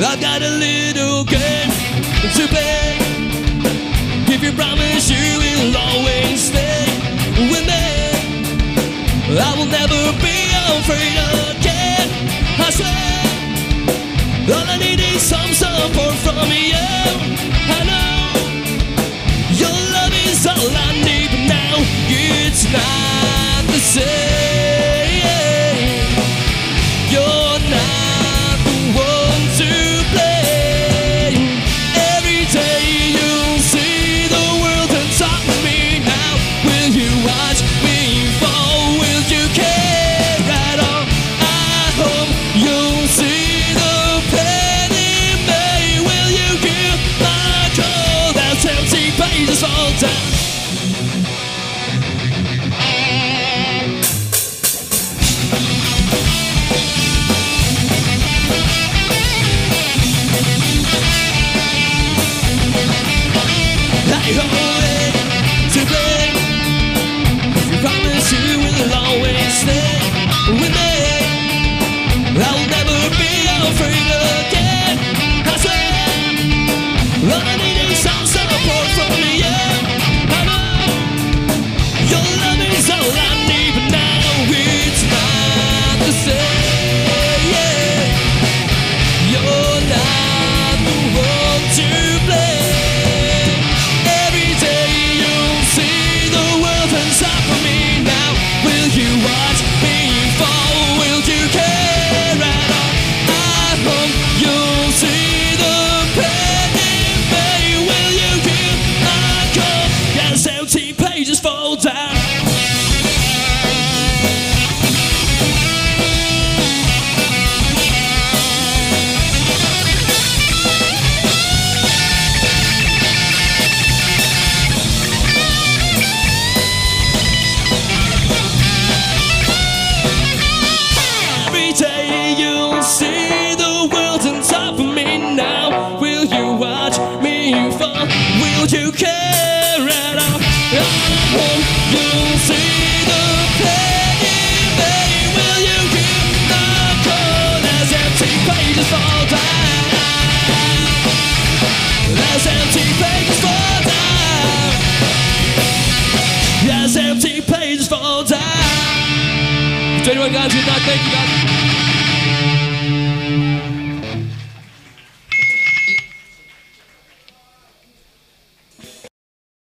I've got a little game to play. If you promise you will always stay with me, I will never be afraid again. I swear, all I need is some support from you. Don't you care at all? Won't you'll see the pain, in babe? Will you hear the call as empty pages fall down? As empty pages fall down. As empty pages fall down. To guys, good night. Thank you, guys.